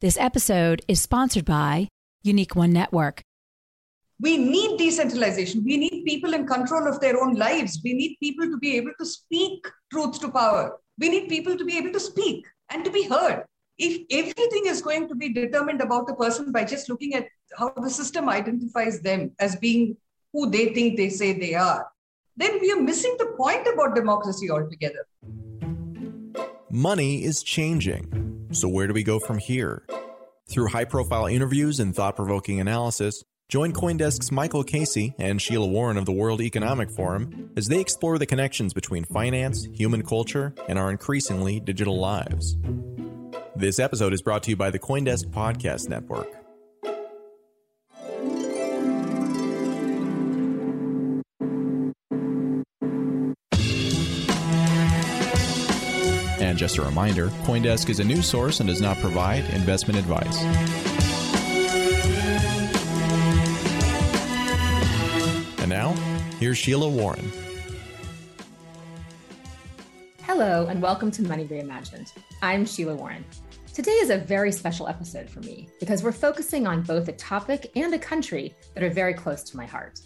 This episode is sponsored by Unique One Network. We need decentralization. We need people in control of their own lives. We need people to be able to speak truth to power. We need people to be able to speak and to be heard. If everything is going to be determined about a person by just looking at how the system identifies them as being who they think they say they are, then we are missing the point about democracy altogether. Money is changing. So, where do we go from here? Through high profile interviews and thought provoking analysis, join Coindesk's Michael Casey and Sheila Warren of the World Economic Forum as they explore the connections between finance, human culture, and our increasingly digital lives. This episode is brought to you by the Coindesk Podcast Network. Just a reminder Coindesk is a news source and does not provide investment advice. And now, here's Sheila Warren. Hello, and welcome to Money Reimagined. I'm Sheila Warren. Today is a very special episode for me because we're focusing on both a topic and a country that are very close to my heart.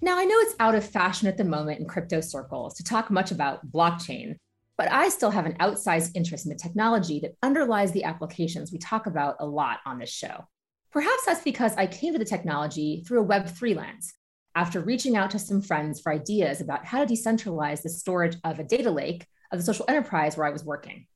Now, I know it's out of fashion at the moment in crypto circles to talk much about blockchain, but I still have an outsized interest in the technology that underlies the applications we talk about a lot on this show. Perhaps that's because I came to the technology through a Web3 lens after reaching out to some friends for ideas about how to decentralize the storage of a data lake of the social enterprise where I was working.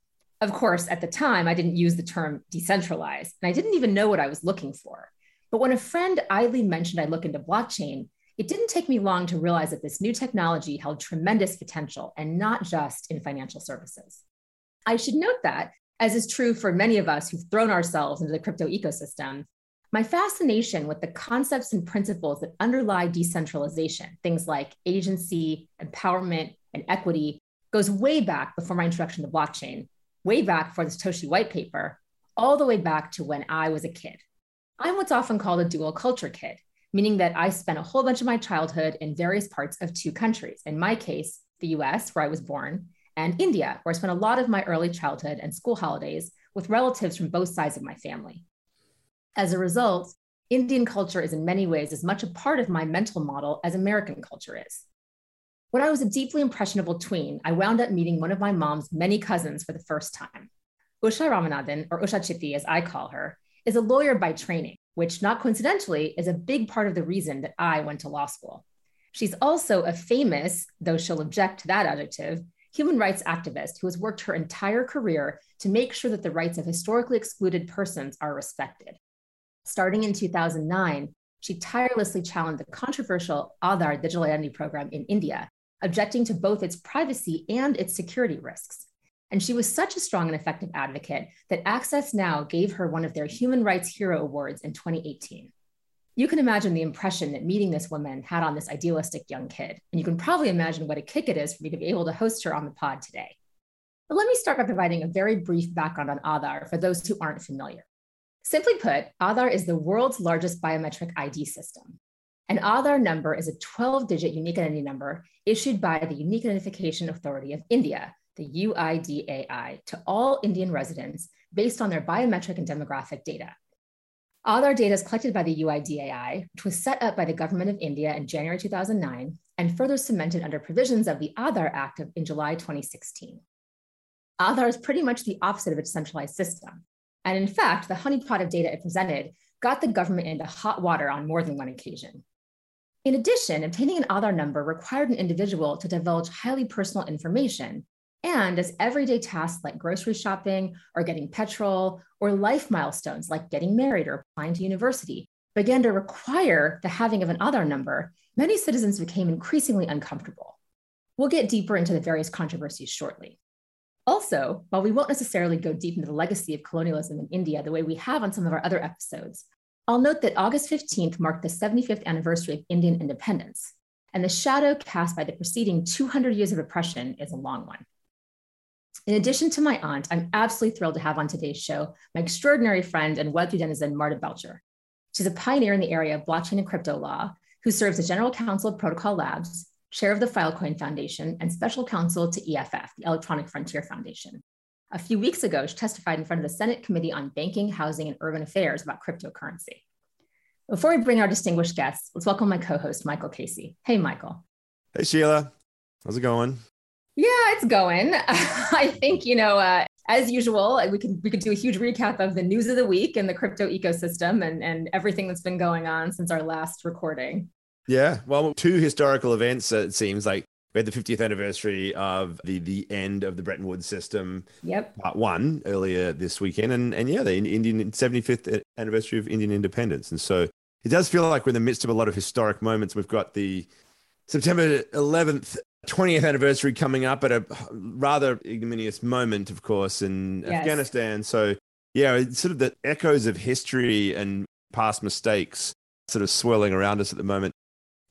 Of course, at the time, I didn't use the term decentralized, and I didn't even know what I was looking for. But when a friend idly mentioned I look into blockchain, it didn't take me long to realize that this new technology held tremendous potential and not just in financial services. I should note that, as is true for many of us who've thrown ourselves into the crypto ecosystem, my fascination with the concepts and principles that underlie decentralization, things like agency, empowerment, and equity, goes way back before my introduction to blockchain, way back for the Satoshi white paper, all the way back to when I was a kid. I'm what's often called a dual culture kid, meaning that I spent a whole bunch of my childhood in various parts of two countries. In my case, the US, where I was born, and India, where I spent a lot of my early childhood and school holidays with relatives from both sides of my family. As a result, Indian culture is in many ways as much a part of my mental model as American culture is. When I was a deeply impressionable tween, I wound up meeting one of my mom's many cousins for the first time. Usha Ramanathan, or Usha Chitti as I call her, is a lawyer by training which not coincidentally is a big part of the reason that I went to law school. She's also a famous, though she'll object to that adjective, human rights activist who has worked her entire career to make sure that the rights of historically excluded persons are respected. Starting in 2009, she tirelessly challenged the controversial Aadhaar digital identity program in India, objecting to both its privacy and its security risks. And she was such a strong and effective advocate that Access Now gave her one of their Human Rights Hero Awards in 2018. You can imagine the impression that meeting this woman had on this idealistic young kid. And you can probably imagine what a kick it is for me to be able to host her on the pod today. But let me start by providing a very brief background on Aadhaar for those who aren't familiar. Simply put, Aadhaar is the world's largest biometric ID system. An Aadhaar number is a 12 digit unique identity number issued by the Unique Identification Authority of India, the UIDAI, to all Indian residents based on their biometric and demographic data. Aadhaar data is collected by the UIDAI, which was set up by the Government of India in January 2009 and further cemented under provisions of the Aadhaar Act in July 2016. Aadhaar is pretty much the opposite of a decentralized system. And in fact, the honeypot of data it presented got the government into hot water on more than one occasion. In addition, obtaining an Aadhaar number required an individual to divulge highly personal information and as everyday tasks like grocery shopping or getting petrol or life milestones like getting married or applying to university began to require the having of an Aadhaar number, many citizens became increasingly uncomfortable. We'll get deeper into the various controversies shortly. Also, while we won't necessarily go deep into the legacy of colonialism in India the way we have on some of our other episodes, I'll note that August 15th marked the 75th anniversary of Indian independence, and the shadow cast by the preceding 200 years of oppression is a long one. In addition to my aunt, I'm absolutely thrilled to have on today's show my extraordinary friend and Web3 denizen, Marta Belcher. She's a pioneer in the area of blockchain and crypto law who serves as general counsel of Protocol Labs, chair of the Filecoin Foundation, and special counsel to EFF, the Electronic Frontier Foundation. A few weeks ago, she testified in front of the Senate Committee on Banking, Housing, and Urban Affairs about cryptocurrency. Before we bring our distinguished guests, let's welcome my co host, Michael Casey. Hey, Michael. Hey, Sheila. How's it going? Yeah, it's going. I think, you know, uh, as usual, we could we could do a huge recap of the news of the week and the crypto ecosystem and, and everything that's been going on since our last recording. Yeah, well, two historical events. It seems like we had the 50th anniversary of the the end of the Bretton Woods system. Yep. Part one earlier this weekend, and and yeah, the Indian 75th anniversary of Indian independence, and so it does feel like we're in the midst of a lot of historic moments. We've got the September 11th 20th anniversary coming up at a rather ignominious moment, of course, in yes. Afghanistan. So, yeah, it's sort of the echoes of history and past mistakes sort of swirling around us at the moment.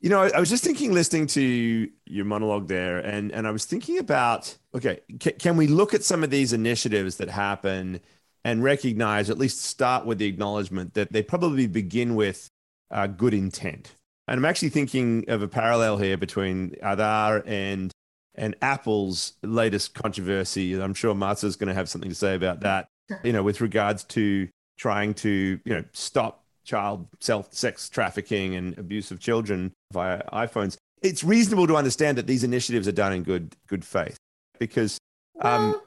You know, I was just thinking, listening to your monologue there, and, and I was thinking about okay, c- can we look at some of these initiatives that happen and recognize, at least start with the acknowledgement that they probably begin with uh, good intent? And I'm actually thinking of a parallel here between Aadhaar and and Apple's latest controversy. I'm sure is going to have something to say about that. You know, with regards to trying to you know stop child self sex trafficking and abuse of children via iPhones. It's reasonable to understand that these initiatives are done in good good faith because. Um,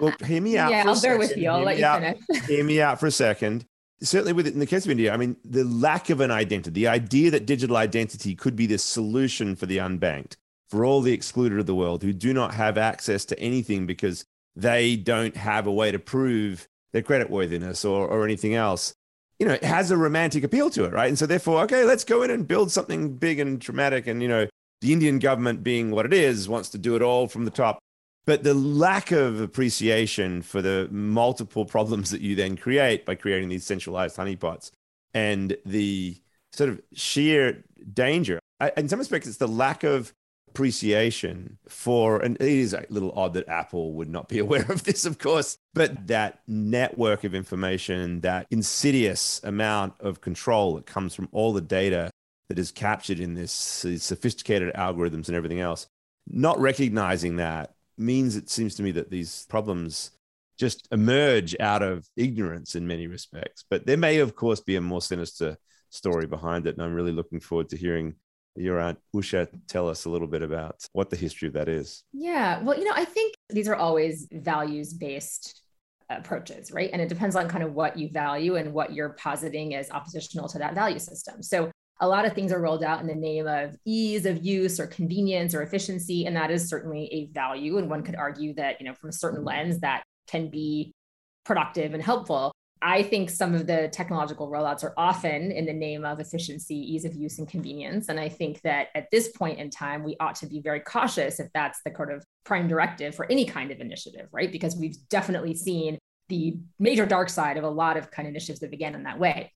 well, hear me out. Yeah, I'll bear with you. I'll let you out, finish. hear me out for a second certainly with in the case of India, I mean, the lack of an identity, the idea that digital identity could be the solution for the unbanked, for all the excluded of the world who do not have access to anything because they don't have a way to prove their creditworthiness or, or anything else, you know, it has a romantic appeal to it, right? And so therefore, okay, let's go in and build something big and dramatic. And, you know, the Indian government being what it is, wants to do it all from the top but the lack of appreciation for the multiple problems that you then create by creating these centralized honeypots and the sort of sheer danger. In some respects, it's the lack of appreciation for, and it is a little odd that Apple would not be aware of this, of course, but that network of information, that insidious amount of control that comes from all the data that is captured in this sophisticated algorithms and everything else, not recognizing that means it seems to me that these problems just emerge out of ignorance in many respects. But there may, of course, be a more sinister story behind it. And I'm really looking forward to hearing your aunt Usha tell us a little bit about what the history of that is. Yeah. Well, you know, I think these are always values based approaches, right? And it depends on kind of what you value and what you're positing as oppositional to that value system. So a lot of things are rolled out in the name of ease of use or convenience or efficiency and that is certainly a value and one could argue that you know from a certain lens that can be productive and helpful. I think some of the technological rollouts are often in the name of efficiency ease of use and convenience and i think that at this point in time we ought to be very cautious if that's the kind of prime directive for any kind of initiative right? Because we've definitely seen the major dark side of a lot of kind of initiatives that began in that way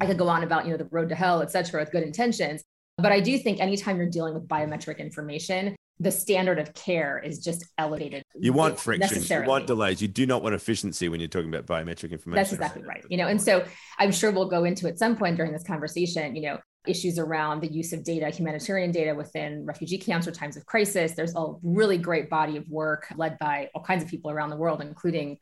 I could go on about, you know, the road to hell, et cetera, with good intentions. But I do think anytime you're dealing with biometric information, the standard of care is just elevated. You want friction, you want delays. You do not want efficiency when you're talking about biometric information. That's exactly right. You know, and so I'm sure we'll go into at some point during this conversation, you know, issues around the use of data, humanitarian data within refugee camps or times of crisis. There's a really great body of work led by all kinds of people around the world, including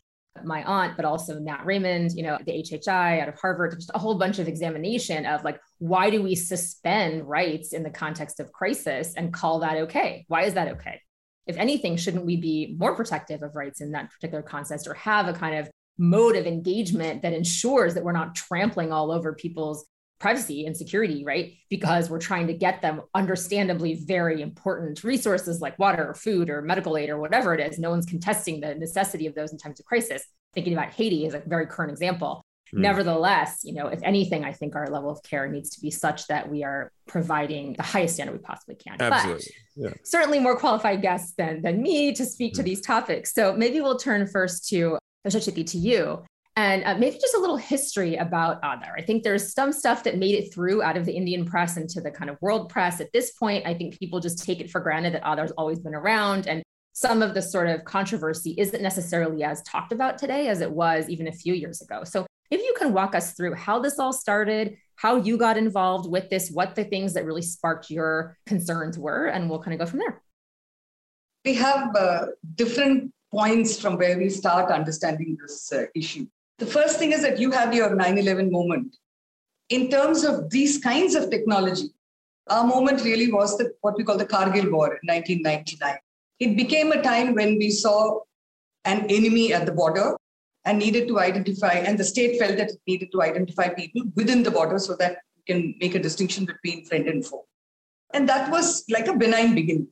my aunt, but also Nat Raymond, you know, the HHI out of Harvard, just a whole bunch of examination of like, why do we suspend rights in the context of crisis and call that okay? Why is that okay? If anything, shouldn't we be more protective of rights in that particular context or have a kind of mode of engagement that ensures that we're not trampling all over people's privacy and security, right? Because we're trying to get them understandably very important resources like water or food or medical aid or whatever it is. No one's contesting the necessity of those in times of crisis. Thinking about Haiti is a very current example. Mm. Nevertheless, you know, if anything, I think our level of care needs to be such that we are providing the highest standard we possibly can. Absolutely. But yeah. certainly more qualified guests than, than me to speak mm. to these topics. So maybe we'll turn first to Usha Chitti to you and uh, maybe just a little history about Aadhaar. I think there's some stuff that made it through out of the Indian press into the kind of world press. At this point, I think people just take it for granted that Aadhaar's always been around. And some of the sort of controversy isn't necessarily as talked about today as it was even a few years ago. So if you can walk us through how this all started, how you got involved with this, what the things that really sparked your concerns were, and we'll kind of go from there. We have uh, different points from where we start understanding this uh, issue. The first thing is that you had your 9 11 moment. In terms of these kinds of technology, our moment really was the, what we call the Kargil War in 1999. It became a time when we saw an enemy at the border and needed to identify, and the state felt that it needed to identify people within the border so that we can make a distinction between friend and foe. And that was like a benign beginning.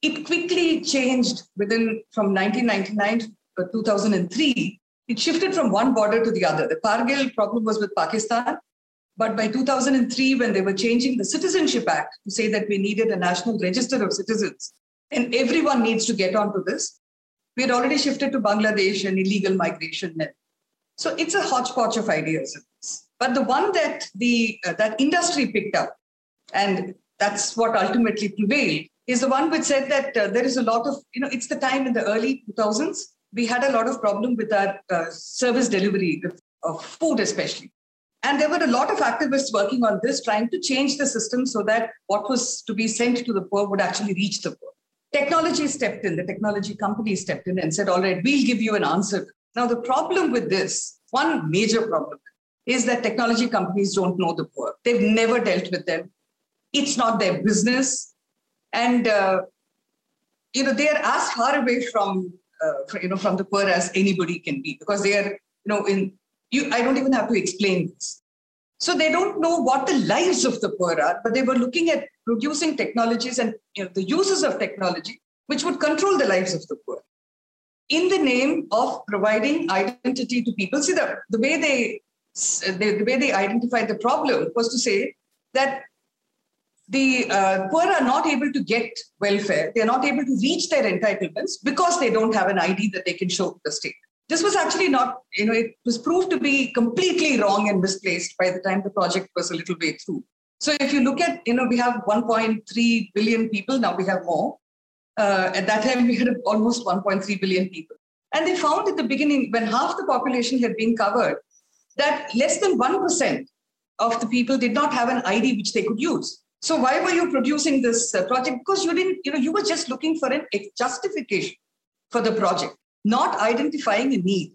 It quickly changed within from 1999 to 2003. It shifted from one border to the other. The Kargil problem was with Pakistan. But by 2003, when they were changing the Citizenship Act to say that we needed a national register of citizens, and everyone needs to get onto this, we had already shifted to Bangladesh and illegal migration. So it's a hodgepodge of ideas. But the one that the uh, that industry picked up, and that's what ultimately prevailed, is the one which said that uh, there is a lot of, you know, it's the time in the early 2000s, we had a lot of problem with our uh, service delivery of food, especially. And there were a lot of activists working on this, trying to change the system so that what was to be sent to the poor would actually reach the poor. Technology stepped in, the technology company stepped in and said, All right, we'll give you an answer. Now, the problem with this, one major problem, is that technology companies don't know the poor. They've never dealt with them. It's not their business. And, uh, you know, they are as far away from, uh, you know, from the poor as anybody can be because they are, you know, in you, I don't even have to explain this. So they don't know what the lives of the poor are, but they were looking at producing technologies and you know, the uses of technology which would control the lives of the poor. In the name of providing identity to people, see the, the way they the, the way they identified the problem was to say that the uh, poor are not able to get welfare. They are not able to reach their entitlements because they don't have an ID that they can show to the state. This was actually not, you know, it was proved to be completely wrong and misplaced by the time the project was a little way through. So if you look at, you know, we have 1.3 billion people, now we have more. Uh, at that time, we had almost 1.3 billion people. And they found at the beginning, when half the population had been covered, that less than 1% of the people did not have an ID which they could use. So why were you producing this uh, project? Because you didn't, you know, you were just looking for an justification for the project not identifying a need.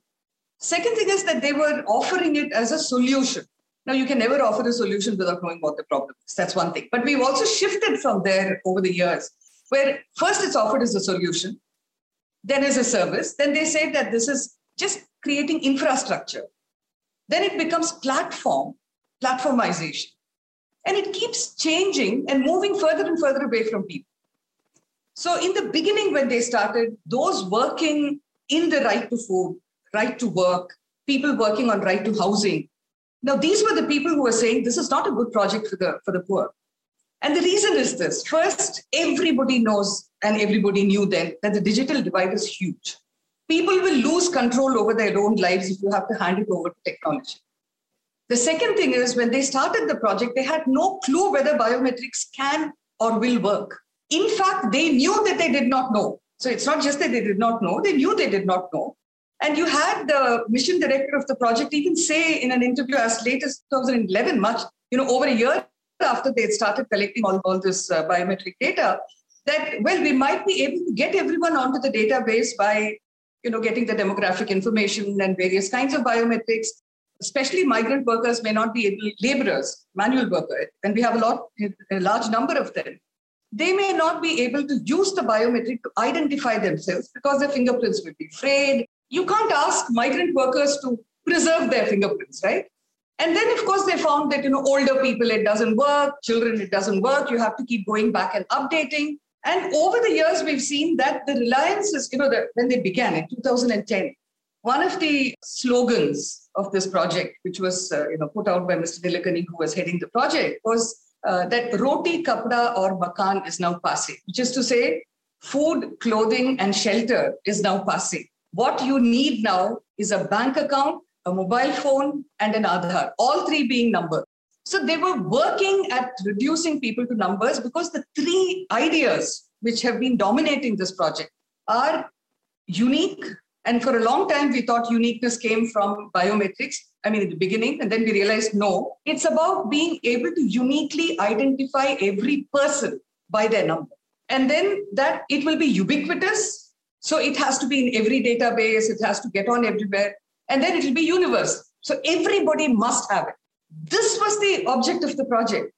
Second thing is that they were offering it as a solution. Now, you can never offer a solution without knowing what the problem is. That's one thing. But we've also shifted from there over the years, where first it's offered as a solution, then as a service. Then they say that this is just creating infrastructure. Then it becomes platform, platformization. And it keeps changing and moving further and further away from people. So, in the beginning, when they started, those working in the right to food, right to work, people working on right to housing. Now, these were the people who were saying this is not a good project for the, for the poor. And the reason is this first, everybody knows and everybody knew then that the digital divide is huge. People will lose control over their own lives if you have to hand it over to technology. The second thing is when they started the project, they had no clue whether biometrics can or will work. In fact, they knew that they did not know. So it's not just that they did not know, they knew they did not know. And you had the mission director of the project even say in an interview as late as 2011, much, you know, over a year after they had started collecting all, all this uh, biometric data, that, well, we might be able to get everyone onto the database by, you know, getting the demographic information and various kinds of biometrics. Especially migrant workers may not be able, laborers, manual worker, and we have a lot, a large number of them they may not be able to use the biometric to identify themselves because their fingerprints will be frayed. You can't ask migrant workers to preserve their fingerprints, right? And then, of course, they found that, you know, older people, it doesn't work, children, it doesn't work. You have to keep going back and updating. And over the years, we've seen that the reliance is, you know, the, when they began in 2010, one of the slogans of this project, which was, uh, you know, put out by Mr. Nilekani, who was heading the project, was uh, that roti, kapda, or makan is now passing, which is to say, food, clothing, and shelter is now passing. What you need now is a bank account, a mobile phone, and an Aadhaar, all three being numbered. So they were working at reducing people to numbers because the three ideas which have been dominating this project are unique. And for a long time, we thought uniqueness came from biometrics. I mean, at the beginning, and then we realized no, it's about being able to uniquely identify every person by their number. And then that it will be ubiquitous So it has to be in every database, it has to get on everywhere, and then it will be universal. So everybody must have it. This was the object of the project.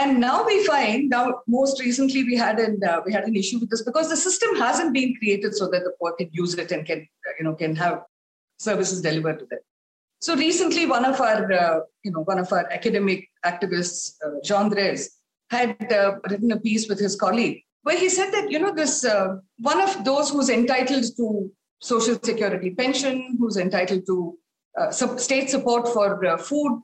And now we find, now most recently we had an uh, we had an issue with this because the system hasn't been created so that the poor can use it and can you know can have services delivered to them. So recently, one of our uh, you know one of our academic activists, uh, Jean Drèze, had uh, written a piece with his colleague where he said that you know this uh, one of those who's entitled to social security pension, who's entitled to uh, state support for uh, food.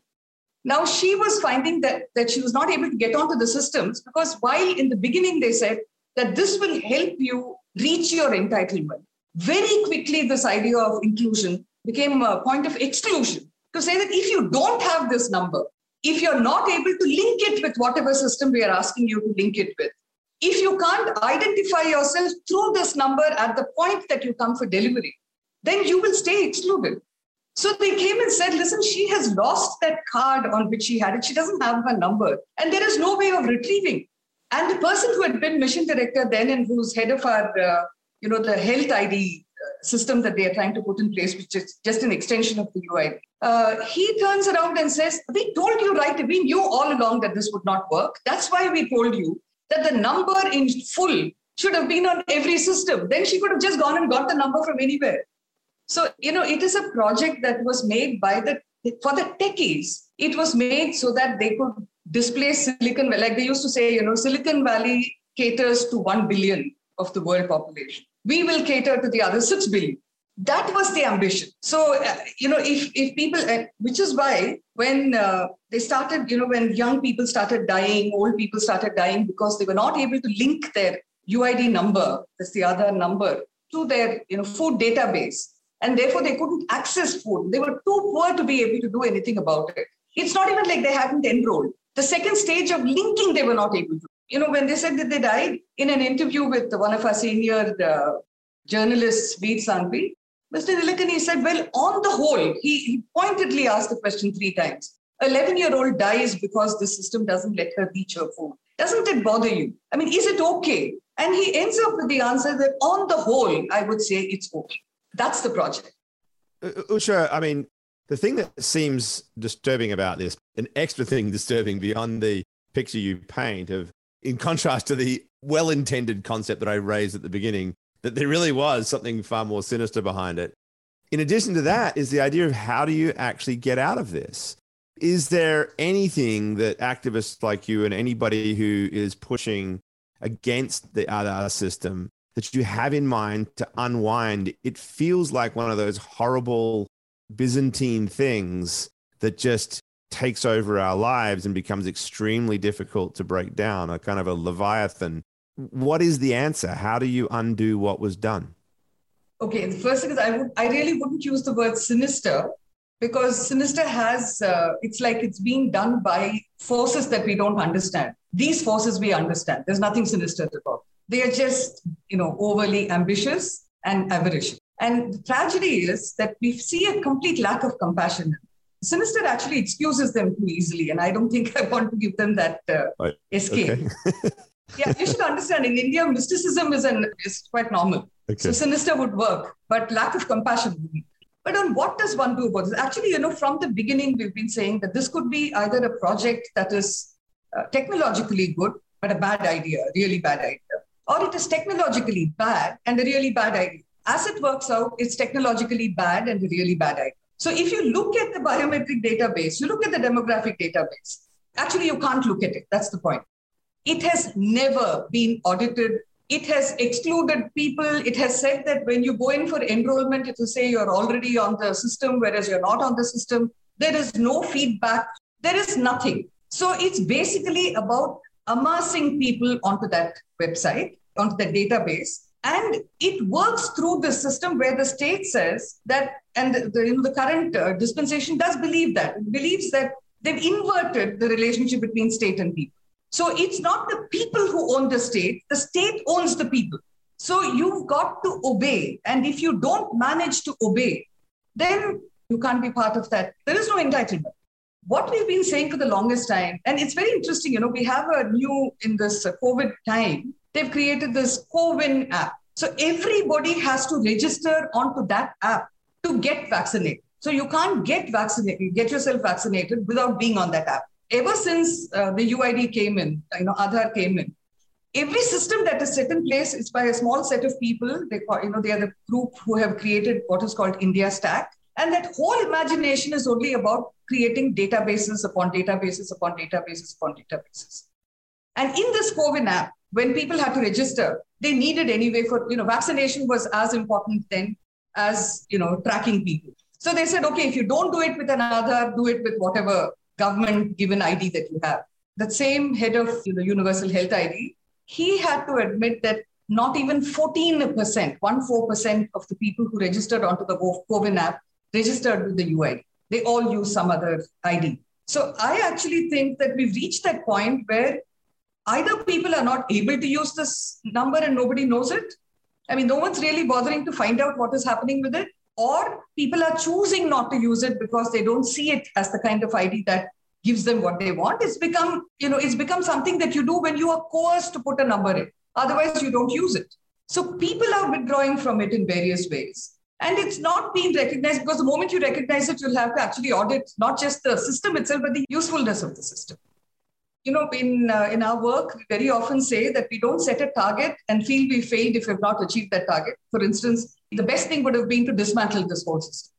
Now she was finding that that she was not able to get onto the systems because while in the beginning they said that this will help you reach your entitlement, very quickly this idea of inclusion became a point of exclusion to say that if you don't have this number, if you're not able to link it with whatever system we are asking you to link it with, if you can't identify yourself through this number at the point that you come for delivery, then you will stay excluded. So they came and said, listen, she has lost that card on which she had it. She doesn't have a number, and there is no way of retrieving. And the person who had been mission director then and who's head of our, uh, you know, the health ID uh, system that they are trying to put in place, which is just an extension of the UI, uh, he turns around and says, we told you right, we knew all along that this would not work. That's why we told you that the number in full should have been on every system. Then she could have just gone and got the number from anywhere. So, you know, it is a project that was made by the, for the techies, it was made so that they could displace Silicon Valley. Like they used to say, you know, Silicon Valley caters to 1 billion of the world population. We will cater to the other 6 billion. That was the ambition. So, uh, you know, if, if people, uh, which is why when uh, they started, you know, when young people started dying, old people started dying because they were not able to link their UID number, that's the other number, to their, you know, food database and therefore they couldn't access food. They were too poor to be able to do anything about it. It's not even like they hadn't enrolled. The second stage of linking, they were not able to. You know, when they said that they died in an interview with one of our senior uh, journalists, Veer Sanghvi, Mr. Nilekani said, well, on the whole, he, he pointedly asked the question three times. 11 year old dies because the system doesn't let her reach her food. Doesn't it bother you? I mean, is it okay? And he ends up with the answer that on the whole, I would say it's okay. That's the project. Usha, I mean, the thing that seems disturbing about this, an extra thing disturbing beyond the picture you paint of, in contrast to the well intended concept that I raised at the beginning, that there really was something far more sinister behind it. In addition to that, is the idea of how do you actually get out of this? Is there anything that activists like you and anybody who is pushing against the Aadhaar system that you have in mind to unwind, it feels like one of those horrible Byzantine things that just takes over our lives and becomes extremely difficult to break down, a kind of a leviathan. What is the answer? How do you undo what was done? Okay, the first thing is I would I really wouldn't use the word sinister because sinister has uh, it's like it's being done by forces that we don't understand. These forces we understand. There's nothing sinister about. They are just, you know, overly ambitious and avaricious. And the tragedy is that we see a complete lack of compassion. Sinister actually excuses them too easily, and I don't think I want to give them that uh, right. escape. Okay. yeah, you should understand. In India, mysticism is an is quite normal. Okay. So sinister would work, but lack of compassion wouldn't. But on what does one do about this? Actually, you know, from the beginning, we've been saying that this could be either a project that is uh, technologically good, but a bad idea, really bad idea, or it is technologically bad and a really bad idea. As it works out, it's technologically bad and a really bad idea. So if you look at the biometric database, you look at the demographic database, actually you can't look at it. That's the point. It has never been audited. It has excluded people. It has said that when you go in for enrollment, it will say you're already on the system, whereas you're not on the system. There is no feedback. There is nothing. So it's basically about amassing people onto that website, onto the database. And it works through the system where the state says that, and the, you know, the current uh, dispensation does believe that. Believes that they've inverted the relationship between state and people. So it's not the people who own the state, the state owns the people. So you've got to obey. And if you don't manage to obey, then you can't be part of that. There is no entitlement what we've been saying for the longest time, and it's very interesting, you know, we have a new, in this COVID time, they've created this CoWIN app. So everybody has to register onto that app to get vaccinated. So you can't get vaccinated, get yourself vaccinated without being on that app. Ever since uh, the UID came in, you know, Aadhaar came in, every system that is set in place is by a small set of people. They, you know, they are the group who have created what is called India Stack. And that whole imagination is only about creating databases upon databases upon databases upon databases. And in this COVID app, when people had to register, they needed anyway for, you know, vaccination was as important then as, you know, tracking people. So they said, okay, if you don't do it with an Aadhaar, do it with whatever government given ID that you have. That same head of you know, Universal Health ID he had to admit that not even 14%, 1-4% of the people who registered onto the COVID app registered with the UID. They all use some other ID. So I actually think that we've reached that point where either people are not able to use this number and nobody knows it. I mean, no one's really bothering to find out what is happening with it, or people are choosing not to use it because they don't see it as the kind of ID that gives them what they want. It's become, you know, it's become something that you do when you are coerced to put a number in. Otherwise, you don't use it. So people are withdrawing from it in various ways. And it's not being recognized because the moment you recognize it, you'll have to actually audit not just the system itself, but the usefulness of the system. You know, in, uh, in our work, we very often say that we don't set a target and feel we failed if we've not achieved that target. For instance, the best thing would have been to dismantle this whole system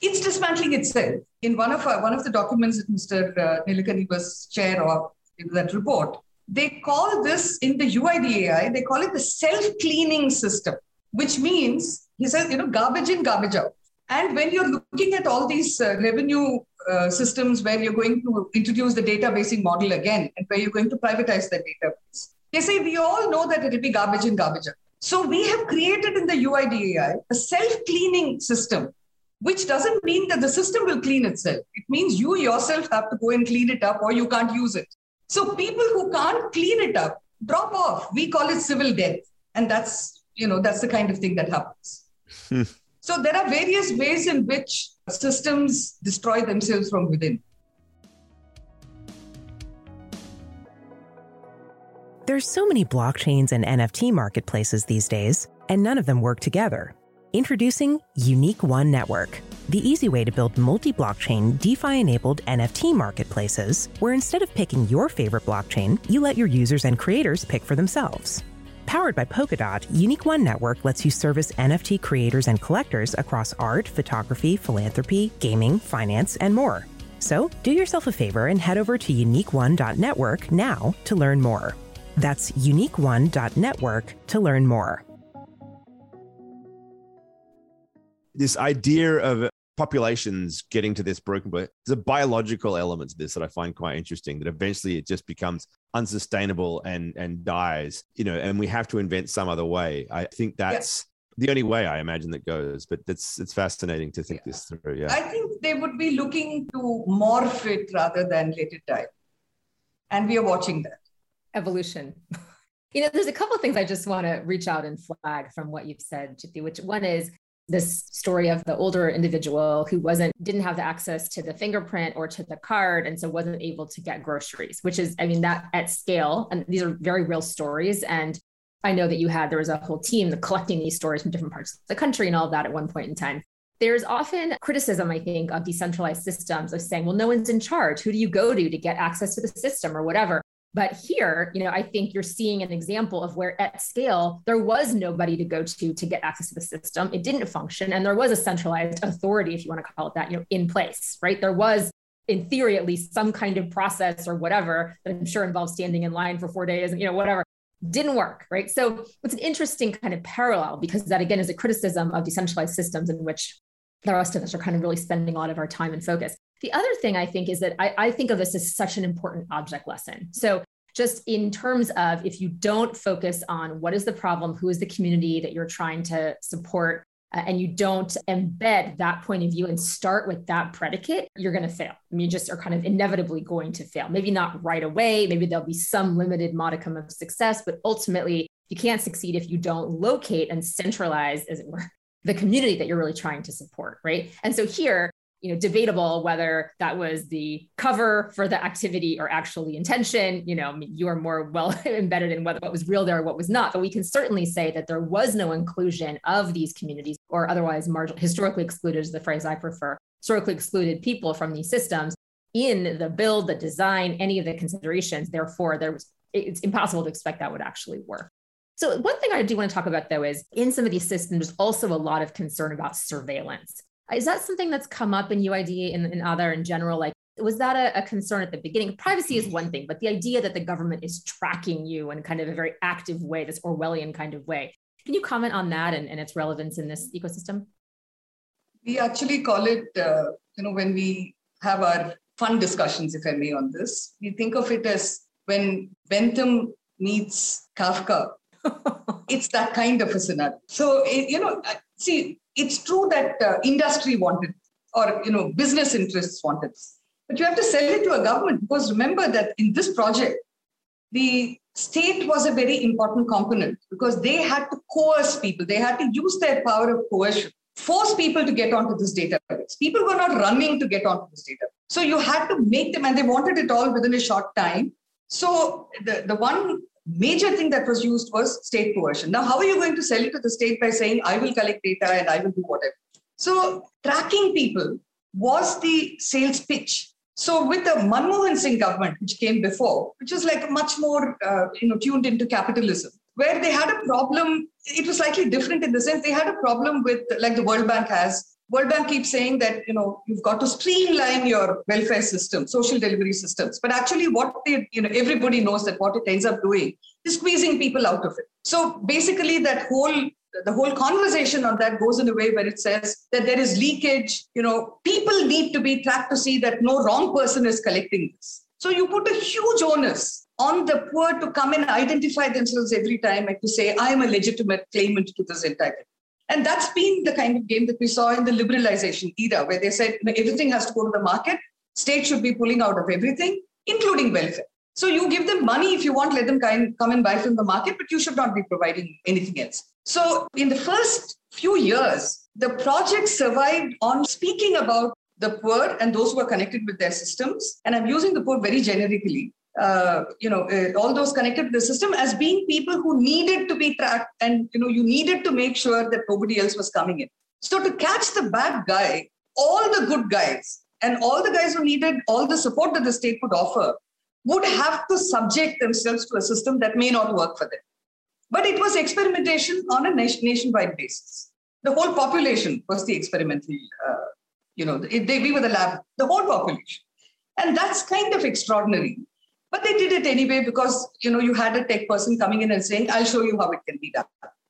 it's dismantling itself. In one of our, one of the documents that Mr. Uh, was chair of in that report, they call this in the UIDAI, they call it the self-cleaning system, which means he says, you know, garbage in, garbage out. And when you're looking at all these uh, revenue uh, systems where you're going to introduce the databasing model again and where you're going to privatize the database, they say we all know that it'll be garbage in, garbage out. So we have created in the UIDAI a self-cleaning system which doesn't mean that the system will clean itself. It means you yourself have to go and clean it up or you can't use it. So people who can't clean it up drop off. We call it civil death. And that's, you know, that's the kind of thing that happens. So there are various ways in which systems destroy themselves from within. There's so many blockchains and NFT marketplaces these days, and none of them work together. Introducing Unique One Network, the easy way to build multi blockchain, DeFi enabled NFT marketplaces, where instead of picking your favorite blockchain, you let your users and creators pick for themselves. Powered by Polkadot, Unique One Network lets you service NFT creators and collectors across art, photography, philanthropy, gaming, finance, and more. So, do yourself a favor and head over to uniqueone.network now to learn more. That's uniqueone.network to learn more. this idea of populations getting to this broken point there's a biological element to this that i find quite interesting that eventually it just becomes unsustainable and and dies you know and we have to invent some other way. I think that's the only way i imagine that goes but it's it's fascinating to think yeah. this through yeah. I think they would be looking to morph it rather than let it die. And we are watching that. Evolution. You know there's a couple of things i just want to reach out and flag from what you've said Jyoti, which one is this story of the older individual who wasn't didn't have the access to the fingerprint or to the card and so wasn't able to get groceries which is i mean that at scale and these are very real stories and i know that you had there was a whole team collecting these stories from different parts of the country and all of that at one point in time. There's often criticism i think of decentralized systems of saying well no one's in charge. Who do you go to to get access to the system or whatever but here, you know, I think you're seeing an example of where at scale there was nobody to go to to get access to the system. It didn't function, and there was a centralized authority, if you want to call it that, you know, in place, right? There was, in theory, at least some kind of process or whatever that I'm sure involves standing in line for four days, and you know, whatever. Didn't work, right? So it's an interesting kind of parallel because that again is a criticism of decentralized systems in which the rest of us are kind of really spending a lot of our time and focus. The other thing I think is that I, I, think of this as such an important object lesson. So, just in terms of if you don't focus on what is the problem, who is the community that you're trying to support, uh, and you don't embed that point of view and start with that predicate, you're going to fail. I mean, you just are kind of inevitably going to fail. Maybe not right away. Maybe there'll be some limited modicum of success, but ultimately, you can't succeed if you don't locate and centralize, as it were, the community that you're really trying to support, right? And so here, you know debatable whether that was the cover for the activity or actually intention. You know you are more well embedded in whether what was real there or what was not. But we can certainly say that there was no inclusion of these communities or otherwise marginal historically excluded is the phrase i prefer historically excluded people from these systems in the build the design any of the considerations. Therefore there was it's impossible to expect that would actually work. So one thing i do want to talk about though is in some of these systems there's also a lot of concern about surveillance is that something that's come up in UID and in Aadhaar in general? Like, was that a, a, concern at the beginning? Privacy is one thing, but the idea that the government is tracking you in kind of a very active way, this Orwellian kind of way. Can you comment on that and, and its relevance in this ecosystem? We actually call it, uh, you know, when we have our fun discussions, if I may, on this, we think of it as when Bentham meets Kafka. it's that kind of a scenario. So, you know, see, it's true that uh, industry wanted or you know business interests wanted but you have to sell it to a government because remember that in this project the state was a very important component because they had to coerce people. They had to use their power of coercion force people to get onto this database. People were not running to get onto this data so you had to make them and they wanted it all within a short time. So the, the one major thing that was used was state coercion. Now, how are you going to sell it to the state by saying, I will collect data and I will do whatever? So, tracking people was the sales pitch. So, with the Manmohan Singh government, which came before, which was like much more uh, you know, tuned into capitalism, where they had a problem, it was slightly different in the sense they had a problem with, like the World Bank has, World Bank keeps saying that you know you've got to streamline your welfare system, social delivery systems. But actually, what they you know everybody knows that what it ends up doing is squeezing people out of it. So basically, that whole the whole conversation on that goes in a way where it says that there is leakage. You know, people need to be tracked to see that no wrong person is collecting this. So you put a huge onus on the poor to come and identify themselves every time and to say, I am a legitimate claimant to this entitlement. And that's been the kind of game that we saw in the liberalization era, where they said everything has to go to the market, state should be pulling out of everything, including welfare. So you give them money if you want, let them come and buy from the market, but you should not be providing anything else. So in the first few years, the project survived on speaking about the poor and those who are connected with their systems. And I'm using the poor very generically uh, you know, uh, all those connected to the system as being people who needed to be tracked and, you know, you needed to make sure that nobody else was coming in. So to catch the bad guy, all the good guys and all the guys who needed all the support that the state could offer would have to subject themselves to a system that may not work for them. But it was experimentation on a nation- nationwide basis. The whole population was the experimental, uh, you know, they, we were the lab, the whole population. And that's kind of extraordinary but they did it anyway because you know you had a tech person coming in and saying, "I'll show you how it can be done."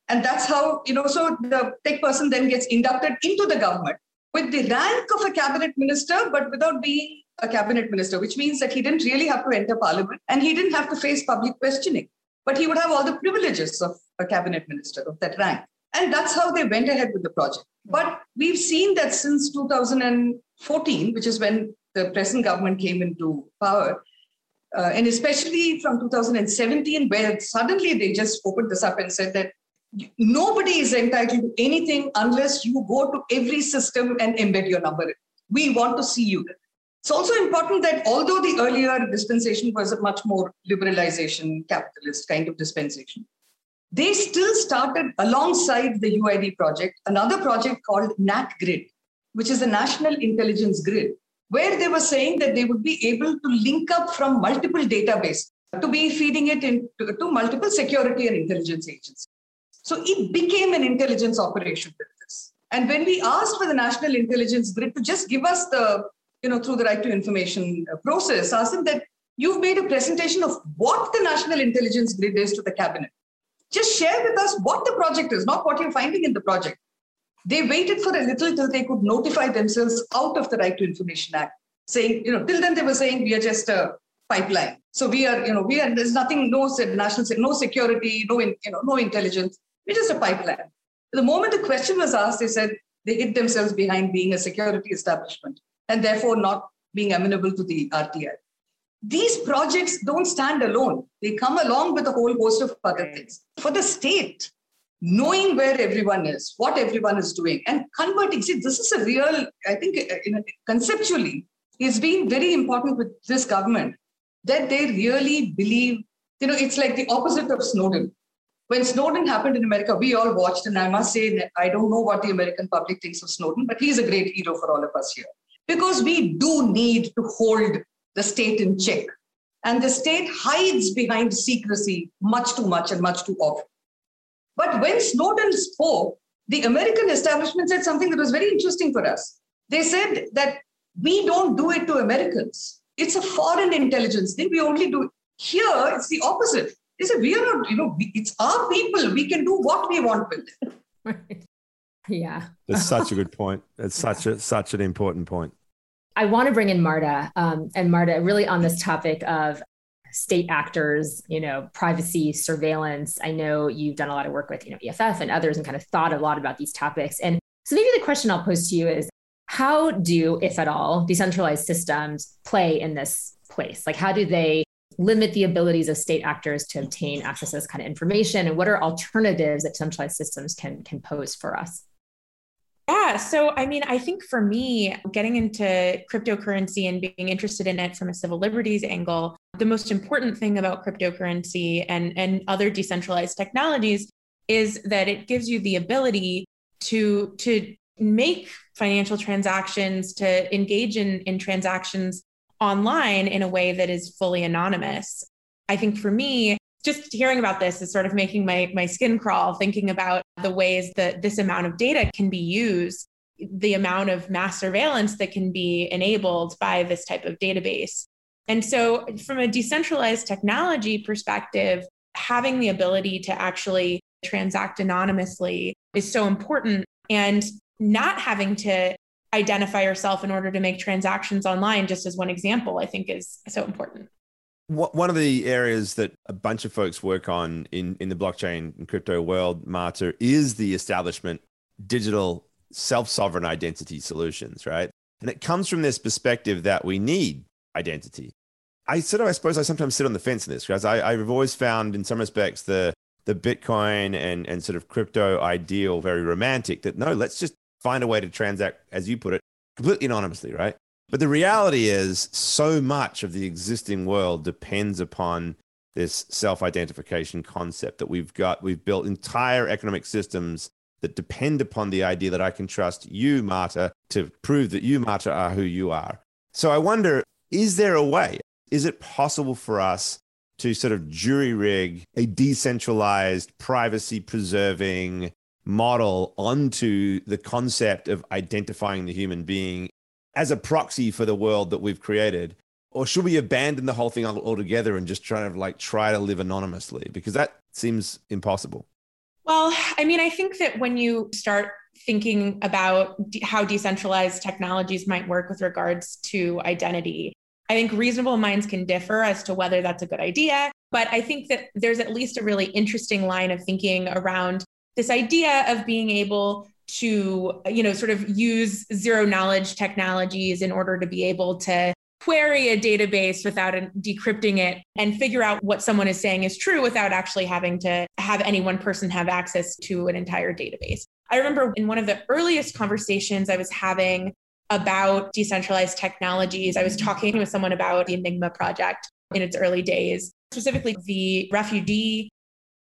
And that's how you know. So the tech person then gets inducted into the government with the rank of a cabinet minister, but without being a cabinet minister, which means that he didn't really have to enter parliament and he didn't have to face public questioning, but he would have all the privileges of a cabinet minister of that rank. And that's how they went ahead with the project. But we've seen that since 2014, which is when the present government came into power, uh, and especially from 2017, where suddenly they just opened this up and said that nobody is entitled to anything unless you go to every system and embed your number. We want to see you. It's also important that although the earlier dispensation was a much more liberalization, capitalist kind of dispensation, they still started alongside the UID project another project called NAT Grid, which is the National Intelligence Grid, where they were saying that they would be able to link up from multiple databases to be feeding it into to multiple security and intelligence agencies. So it became an intelligence operation with this. And when we asked for the National Intelligence Grid to just give us the, you know, through the right to information uh, process, asked them that you've made a presentation of what the National Intelligence Grid is to the cabinet. Just share with us what the project is, not what you're finding in the project. They waited for a little till they could notify themselves out of the Right to Information Act, saying, you know, till then they were saying we are just a pipeline. So we are, you know, we are, there's nothing, no said national, no security, no, you know, no intelligence. We're just a pipeline. The moment the question was asked, they said they hid themselves behind being a security establishment and therefore not being amenable to the RTI. These projects don't stand alone. They come along with a whole host of other things. For the state, knowing where everyone is, what everyone is doing, and converting. See, this is a real, I think, uh, you know, conceptually, it's been very important with this government that they really believe, you know, it's like the opposite of Snowden. When Snowden happened in America, we all watched, and I must say, I don't know what the American public thinks of Snowden, but he's a great hero for all of us here. Because we do need to hold the state in check. And the state hides behind secrecy much too much and much too often. But when Snowden spoke, the American establishment said something that was very interesting for us. They said that we don't do it to Americans. It's a foreign intelligence thing. We only do it. Here, it's the opposite. They said, we are not, you know, it's our people. We can do what we want with it. Right. Yeah. That's such a good point. It's such a such an important point. I want to bring in Marta um, and Marta really on this topic of state actors, you know, privacy, surveillance. I know you've done a lot of work with, you know, EFF and others and kind of thought a lot about these topics. And so maybe the question I'll pose to you is how do, if at all, decentralized systems play in this place? Like how do they limit the abilities of state actors to obtain access to this kind of information? And what are alternatives that decentralized systems can can pose for us? Yeah. So, I mean, I think for me, getting into cryptocurrency and being interested in it from a civil liberties angle, the most important thing about cryptocurrency and, and other decentralized technologies is that it gives you the ability to, to make financial transactions, to engage in, in transactions online in a way that is fully anonymous. I think for me, just hearing about this is sort of making my my skin crawl thinking about the ways that this amount of data can be used the amount of mass surveillance that can be enabled by this type of database. And so from a decentralized technology perspective having the ability to actually transact anonymously is so important and not having to identify yourself in order to make transactions online just as one example i think is so important one of the areas that a bunch of folks work on in, in the blockchain and crypto world, Marta, is the establishment digital self-sovereign identity solutions, right? And it comes from this perspective that we need identity. I sort of, I suppose, I sometimes sit on the fence in this because I, I've always found, in some respects, the the Bitcoin and and sort of crypto ideal very romantic. That no, let's just find a way to transact, as you put it, completely anonymously, right? But the reality is, so much of the existing world depends upon this self identification concept that we've got. We've built entire economic systems that depend upon the idea that I can trust you, Marta, to prove that you, Marta, are who you are. So I wonder is there a way? Is it possible for us to sort of jury rig a decentralized, privacy preserving model onto the concept of identifying the human being as a proxy for the world that we've created? Or should we abandon the whole thing altogether and just try to like try to live anonymously? Because that seems impossible. Well, I mean, I think that when you start thinking about how decentralized technologies might work with regards to identity, I think reasonable minds can differ as to whether that's a good idea. But I think that there's at least a really interesting line of thinking around this idea of being able to you know sort of use zero knowledge technologies in order to be able to query a database without decrypting it and figure out what someone is saying is true without actually having to have any one person have access to an entire database. I remember in one of the earliest conversations I was having about decentralized technologies, I was talking with someone about the Enigma project in its early days, specifically the refugee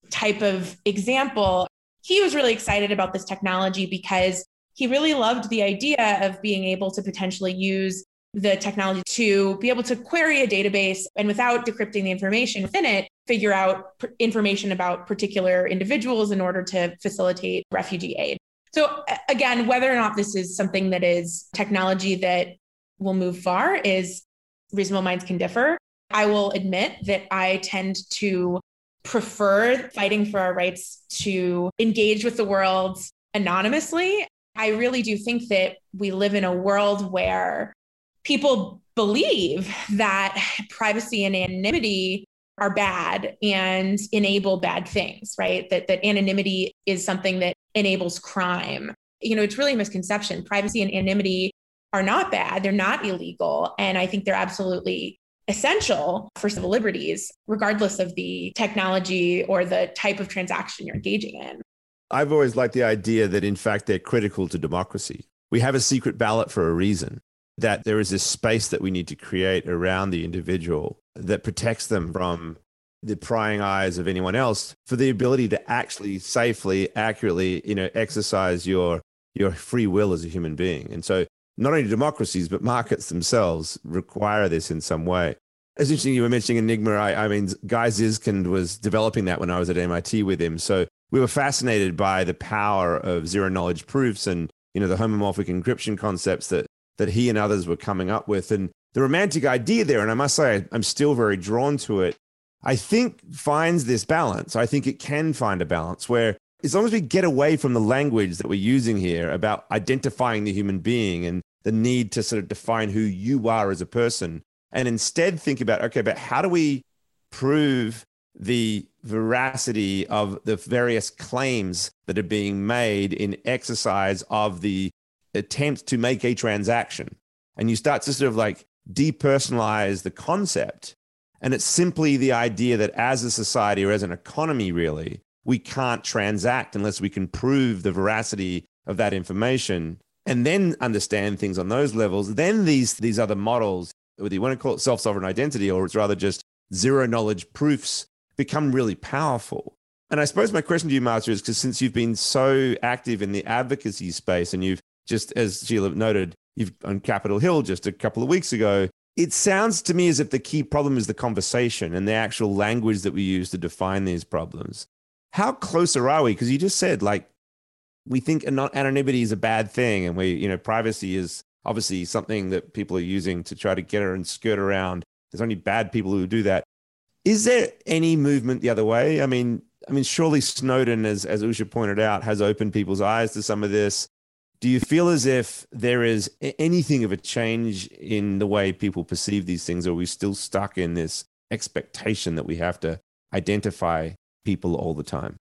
type of example he was really excited about this technology because he really loved the idea of being able to potentially use the technology to be able to query a database and without decrypting the information within it, figure out information about particular individuals in order to facilitate refugee aid. So, again, whether or not this is something that is technology that will move far is reasonable minds can differ. I will admit that I tend to prefer fighting for our rights to engage with the world anonymously. I really do think that we live in a world where people believe that privacy and anonymity are bad and enable bad things, right? That that anonymity is something that enables crime. You know, it's really a misconception. Privacy and anonymity are not bad, they're not illegal, and I think they're absolutely essential for civil liberties, regardless of the technology or the type of transaction you're engaging in. I've always liked the idea that, in fact, they're critical to democracy. We have a secret ballot for a reason, that there is this space that we need to create around the individual that protects them from the prying eyes of anyone else for the ability to actually safely, accurately, you know, exercise your your free will as a human being. And so not only democracies, but markets themselves require this in some way. It's interesting you were mentioning Enigma. I, I mean, Guy Zyskind was developing that when I was at MIT with him. So we were fascinated by the power of zero knowledge proofs and you know the homomorphic encryption concepts that that he and others were coming up with and the romantic idea there and i must say i'm still very drawn to it i think finds this balance i think it can find a balance where as long as we get away from the language that we're using here about identifying the human being and the need to sort of define who you are as a person and instead think about okay but how do we prove the veracity of the various claims that are being made in exercise of the attempt to make a transaction. And you start to sort of like depersonalize the concept. And it's simply the idea that as a society or as an economy, really, we can't transact unless we can prove the veracity of that information and then understand things on those levels. Then these, these other models, whether you want to call it self sovereign identity or it's rather just zero knowledge proofs become really powerful. And I suppose my question to you, Marta, is because since you've been so active in the advocacy space and you've just, as Sheila noted, you've on Capitol Hill just a couple of weeks ago, it sounds to me as if the key problem is the conversation and the actual language that we use to define these problems. How closer are we? Because you just said, like, we think anonymity is a bad thing and we, you know, privacy is obviously something that people are using to try to get her and skirt around. There's only bad people who do that. Is there any movement the other way? I mean, I mean, surely Snowden, as as Usha pointed out, has opened people's eyes to some of this. Do you feel as if there is anything of a change in the way people perceive these things, or are we still stuck in this expectation that we have to identify people all the time?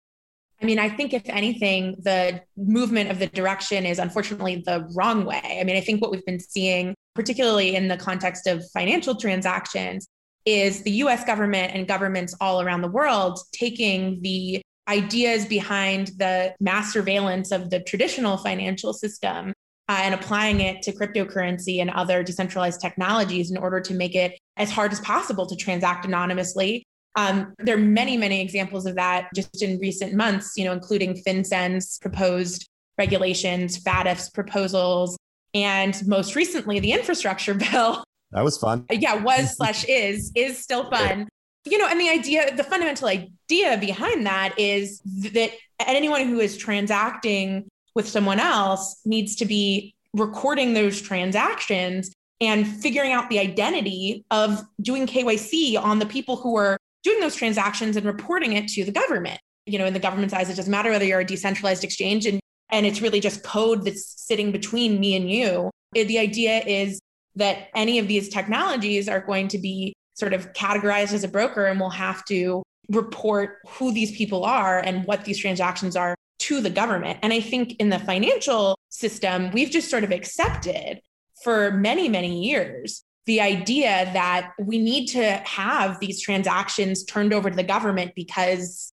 I mean, I think if anything, the movement of the direction is unfortunately the wrong way. I mean, I think what we've been seeing, particularly in the context of financial transactions, is the US government and governments all around the world taking the ideas behind the mass surveillance of the traditional financial system uh, and applying it to cryptocurrency and other decentralized technologies in order to make it as hard as possible to transact anonymously. Um, there are many, many examples of that just in recent months, you know, including FinCEN's proposed regulations, FATF's proposals, and most recently the infrastructure bill, that was fun. Yeah, was slash is is still fun. You know, and the idea, the fundamental idea behind that is that anyone who is transacting with someone else needs to be recording those transactions and figuring out the identity of doing KYC on the people who are doing those transactions and reporting it to the government. You know, in the government's eyes, it doesn't matter whether you're a decentralized exchange and and it's really just code that's sitting between me and you. Uh, the idea is that any of these technologies are going to be sort of categorized as a broker and will have to report who these people are and what these transactions are to the government. And I think in the financial system, we've just sort of accepted for many, many years the idea that we need to have these transactions turned over to the government because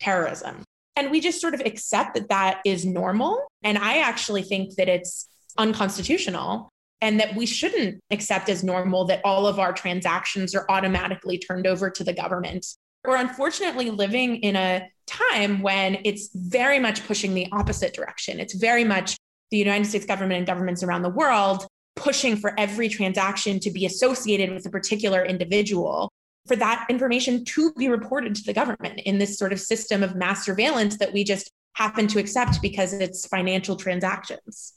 terrorism. And we just sort of accept that that is normal. And I actually think that it's unconstitutional and that we shouldn't accept as normal that all of our transactions are automatically turned over to the government. We're unfortunately living in a time when it's very much pushing the opposite direction. It's very much the United States government and governments around the world pushing for every transaction to be associated with a particular individual, for that information to be reported to the government in this sort of system of mass surveillance that we just happen to accept because it's financial transactions.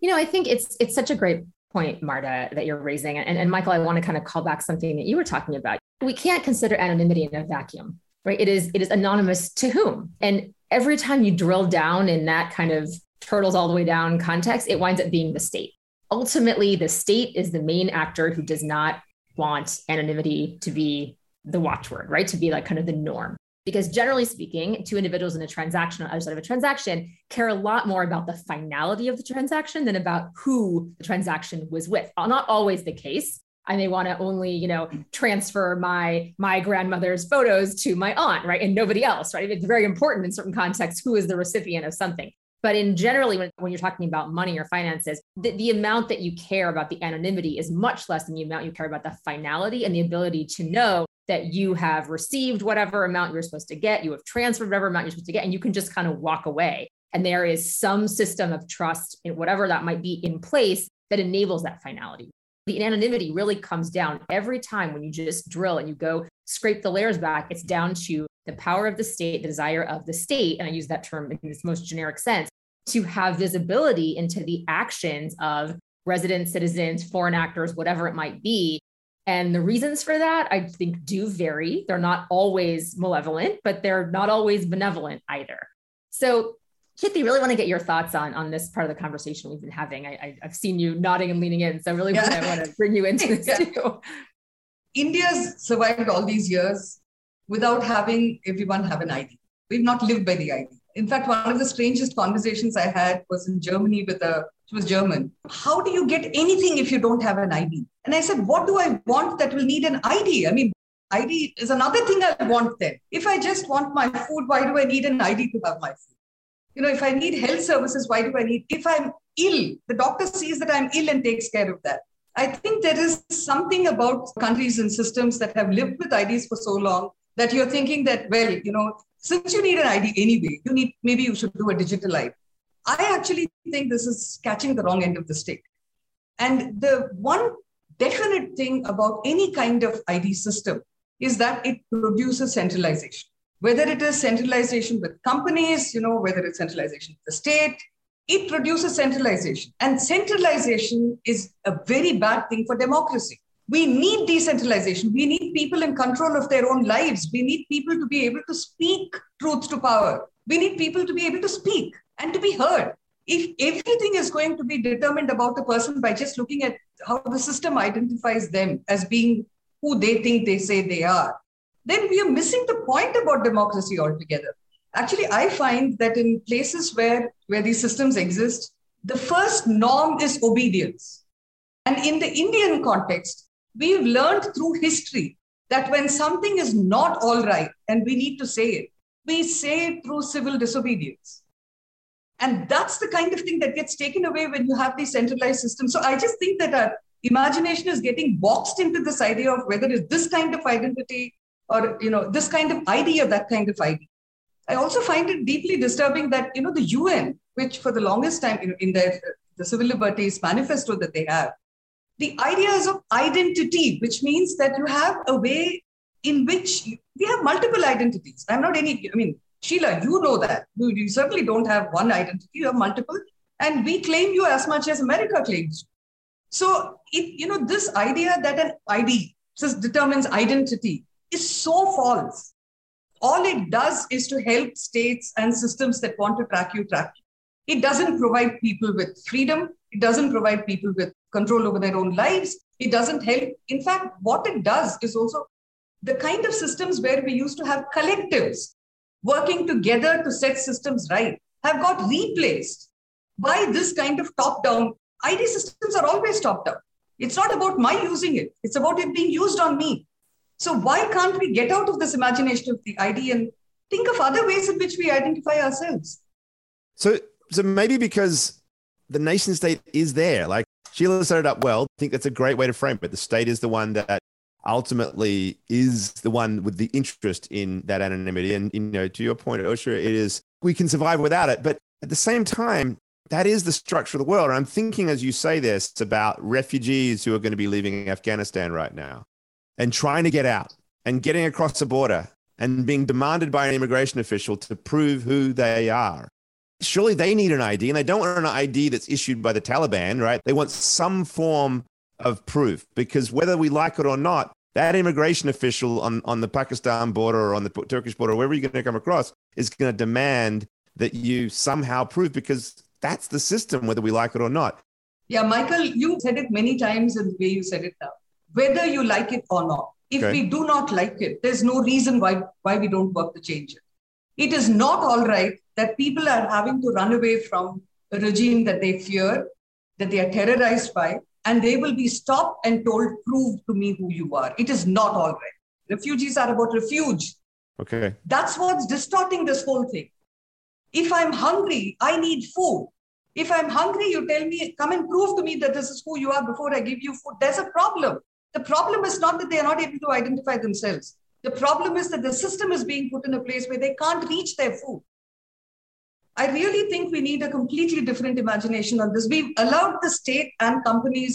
You know, I think it's it's such a great point, Marta, that you're raising. And, and Michael, I want to kind of call back something that you were talking about. We can't consider anonymity in a vacuum, right? It is it is anonymous to whom? And every time you drill down in that kind of turtles all the way down context, it winds up being the state. Ultimately, the state is the main actor who does not want anonymity to be the watchword, right? To be like kind of the norm because generally speaking, two individuals in a transaction on either side of a transaction care a lot more about the finality of the transaction than about who the transaction was with. Uh, not always the case, I may want to only, you know, transfer my my grandmother's photos to my aunt, right? And nobody else, right? It's very important in certain contexts who is the recipient of something. But in generally, when, when you're talking about money or finances, the, the amount that you care about the anonymity is much less than the amount you care about the finality and the ability to know that you have received whatever amount you're supposed to get, you have transferred whatever amount you're supposed to get, and you can just kind of walk away. And there is some system of trust in whatever that might be in place that enables that finality. The anonymity really comes down every time when you just drill and you go scrape the layers back. It's down to the power of the state, the desire of the state, and I use that term in its most generic sense, to have visibility into the actions of residents, citizens, foreign actors, whatever it might be. And the reasons for that, I think, do vary. They're not always malevolent, but they're not always benevolent either. So, Chitti, really want to get your thoughts on, on this part of the conversation we've been having. I, have seen you nodding and leaning in, so really yeah. want to bring you into this yeah. too. India's survived all these years without having everyone have an ID. We've not lived by the ID. In fact, one of the strangest conversations I had was in Germany with a, she was German. How do you get anything if you don't have an ID? And I said, what do I want that will need an ID? I mean, ID is another thing I want then. If I just want my food, why do I need an ID to have my food? You know, if I need health services, why do I need, if I'm ill, the doctor sees that I'm ill and takes care of that. I think there is something about countries and systems that have lived with IDs for so long that you're thinking that, well, you know, since you need an ID anyway, you need maybe you should do a digital ID. I actually think this is catching the wrong end of the stick. And the one definite thing about any kind of ID system is that it produces centralization. Whether it is centralization with companies, you know, whether it's centralization with the state, it produces centralization. And centralization is a very bad thing for democracy. We need decentralization. We need people in control of their own lives. We need people to be able to speak truth to power. We need people to be able to speak and to be heard. If everything is going to be determined about a person by just looking at how the system identifies them as being who they think they say they are, then we are missing the point about democracy altogether. Actually, I find that in places where, where these systems exist, the first norm is obedience. And in the Indian context, we've learned through history that when something is not all right and we need to say it, we say it through civil disobedience. And that's the kind of thing that gets taken away when you have these centralized systems. So I just think that our imagination is getting boxed into this idea of whether it's this kind of identity or you know this kind of idea, that kind of idea. I also find it deeply disturbing that you know the UN, which for the longest time you know, in their the civil liberties manifesto that they have, the ideas of identity, which means that you have a way in which we have multiple identities. I'm not any, I mean, Sheila, you know that. You, you certainly don't have one identity, you have multiple. And we claim you as much as America claims. So, it, you know, this idea that an ID just determines identity is so false. All it does is to help states and systems that want to track you, track you. It doesn't provide people with freedom. It doesn't provide people with control over their own lives. It doesn't help. In fact, what it does is also the kind of systems where we used to have collectives working together to set systems right have got replaced by this kind of top down. ID systems are always top down. It's not about my using it, it's about it being used on me. So, why can't we get out of this imagination of the ID and think of other ways in which we identify ourselves? So, so maybe because the nation state is there, like Sheila set it up well. I think that's a great way to frame it. The state is the one that ultimately is the one with the interest in that anonymity. And you know, to your point, Usha, it is we can survive without it. But at the same time, that is the structure of the world. And I'm thinking as you say this about refugees who are going to be leaving Afghanistan right now and trying to get out and getting across the border and being demanded by an immigration official to prove who they are surely they need an ID and they don't want an ID that's issued by the Taliban, right? They want some form of proof because whether we like it or not, that immigration official on, on the Pakistan border or on the Turkish border, wherever you're going to come across, is going to demand that you somehow prove because that's the system, whether we like it or not. Yeah, Michael, you said it many times in the way you said it now. Whether you like it or not, if okay. we do not like it, there's no reason why why we don't work to change it. It is not all right that people are having to run away from a regime that they fear, that they are terrorized by, and they will be stopped and told, prove to me who you are. It is not all right. Refugees are about refuge. Okay. That's what's distorting this whole thing. If I'm hungry, I need food. If I'm hungry, you tell me, come and prove to me that this is who you are before I give you food. There's a problem. The problem is not that they are not able to identify themselves. The problem is that the system is being put in a place where they can't reach their food. I really think we need a completely different imagination on this. We've allowed the state and companies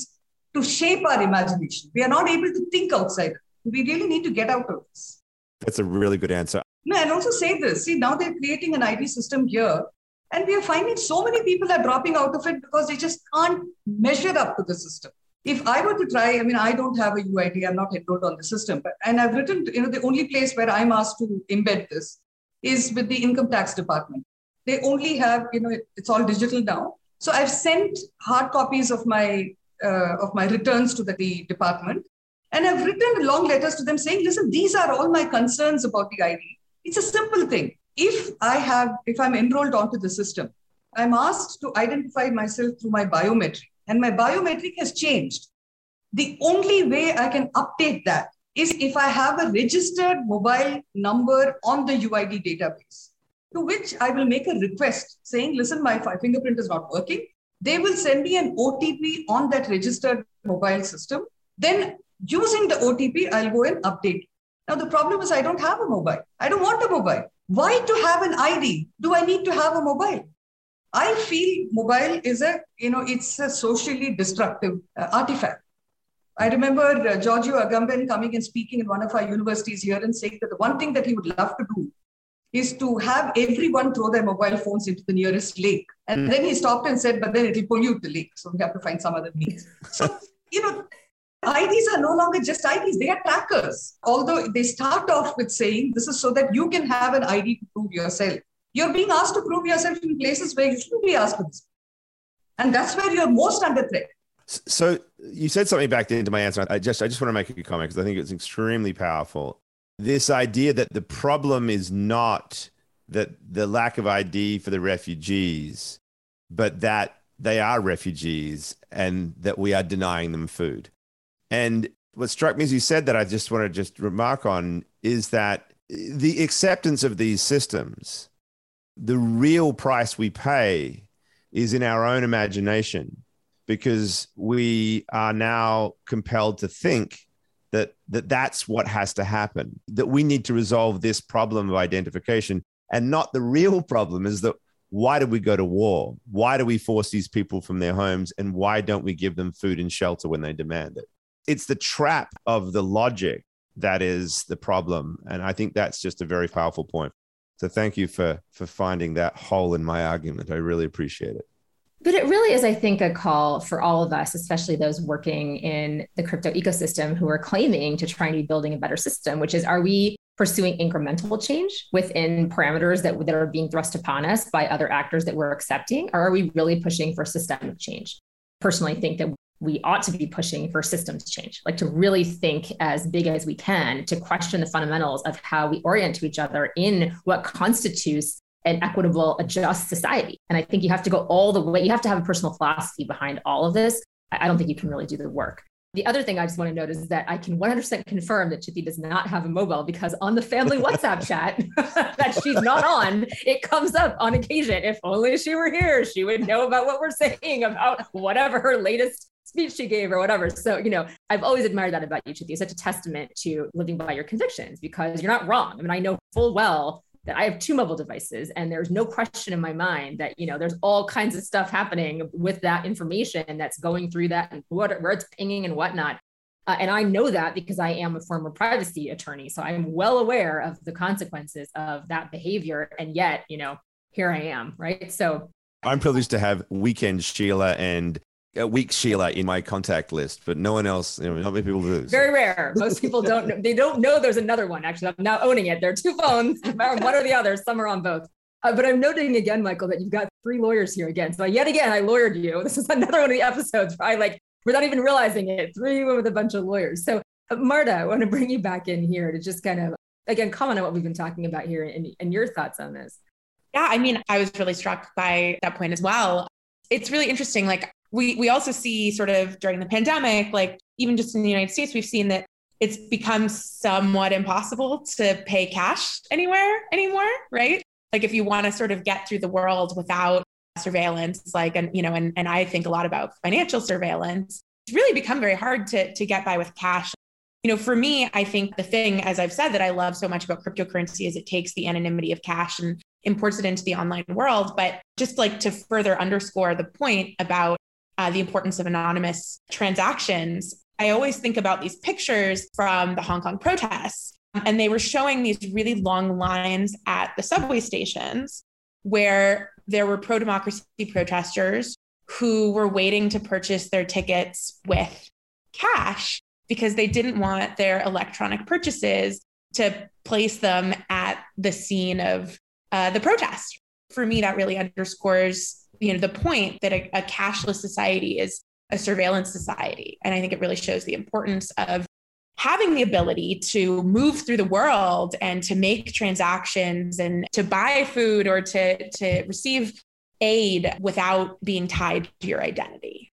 to shape our imagination. We are not able to think outside. We really need to get out of this. That's a really good answer. No, and also say this. See, now they're creating an IT system here, and we are finding so many people are dropping out of it because they just can't measure up to the system. If I were to try, I mean, I don't have a UID, I'm not enrolled on the system, but and I've written, you know, the only place where I'm asked to embed this is with the income tax department. They only have, you know, it's all digital now. So I've sent hard copies of my uh, of my returns to the, the department, and I've written long letters to them saying, listen, these are all my concerns about the ID. It's a simple thing. If I have, if I'm enrolled onto the system, I'm asked to identify myself through my biometric, and my biometric has changed. The only way I can update that is if I have a registered mobile number on the UID database to which I will make a request saying, listen, my fingerprint is not working. They will send me an OTP on that registered mobile system. Then, using the OTP, I'll go and update. Now, the problem is I don't have a mobile. I don't want a mobile. Why to have an ID do I need to have a mobile? I feel mobile is a, you know, it's a socially destructive uh, artifact. I remember uh, Giorgio Agamben coming and speaking in one of our universities here and saying that the one thing that he would love to do is to have everyone throw their mobile phones into the nearest lake. And mm. then he stopped and said, but then it'll pollute the lake. So we have to find some other means. So, you know, IDs are no longer just IDs, they are trackers. Although they start off with saying this is so that you can have an ID to prove yourself. You're being asked to prove yourself in places where you shouldn't be asked for this. And that's where you're most under threat. So you said something back into my answer. I just I just want to make a comment because I think it's extremely powerful this idea that the problem is not that the lack of ID for the refugees, but that they are refugees and that we are denying them food. And what struck me as you said that I just want to just remark on is that the acceptance of these systems, the real price we pay is in our own imagination because we are now compelled to think that, that that's what has to happen, that we need to resolve this problem of identification. And not the real problem is that why do we go to war? Why do we force these people from their homes? And why don't we give them food and shelter when they demand it? It's the trap of the logic that is the problem. And I think that's just a very powerful point. So thank you for for finding that hole in my argument. I really appreciate it. But it really is, I think, a call for all of us, especially those working in the crypto ecosystem who are claiming to try and be building a better system, which is are we pursuing incremental change within parameters that, that are being thrust upon us by other actors that we're accepting? Or are we really pushing for systemic change? Personally, think that we ought to be pushing for systems change, like to really think as big as we can, to question the fundamentals of how we orient to each other in what constitutes an equitable, a just society. And I think you have to go all the way. You have to have a personal philosophy behind all of this. I don't think you can really do the work. The other thing I just want to note is that I can 100% confirm that Chitti does not have a mobile because on the family WhatsApp chat that she's not on, it comes up on occasion. If only she were here, she would know about what we're saying about whatever her latest speech she gave or whatever. So, you know, I've always admired that about you, Chitti. It's such a testament to living by your convictions because you're not wrong. I mean, I know full well that I have two mobile devices and there's no question in my mind that you know there's all kinds of stuff happening with that information that's going through that and what where it's pinging and whatnot. Uh, and I know that because I am a former privacy attorney, so I'm well aware of the consequences of that behavior. And yet, you know, here I am, right? So I'm privileged to have Weekend Sheila and a weak Sheila in my contact list, but no one else, you know, not many people do. Very rare. Most people don't know. They don't know there's another one. Actually, I'm now owning it. There are two phones, one or the other. Some are on both. Uh, but I'm noting again, Michael, that you've got three lawyers here again. So yet again, I lawyered you. This is another one of the episodes where I like, without even realizing it, three with a bunch of lawyers. So uh, Marta, I want to bring you back in here to just kind of, again, comment on what we've been talking about here and, and your thoughts on this. Yeah, I mean, I was really struck by that point as well. It's really interesting. Like, we we also see sort of during the pandemic, like even just in the United States, we've seen that it's become somewhat impossible to pay cash anywhere anymore, right? Like if you want to sort of get through the world without surveillance, like and you know, and and I think a lot about financial surveillance, it's really become very hard to to get by with cash. You know, for me, I think the thing, as I've said, that I love so much about cryptocurrency is it takes the anonymity of cash and imports it into the online world. But just like to further underscore the point about uh, the importance of anonymous transactions, I always think about these pictures from the Hong Kong protests. And they were showing these really long lines at the subway stations where there were pro democracy protesters who were waiting to purchase their tickets with cash because they didn't want their electronic purchases to place them at the scene of uh, the protest. For me, that really underscores you know the point that a, a cashless society is a surveillance society. And I think it really shows the importance of having the ability to move through the world and to make transactions and to buy food or to, to receive aid without being tied to your identity.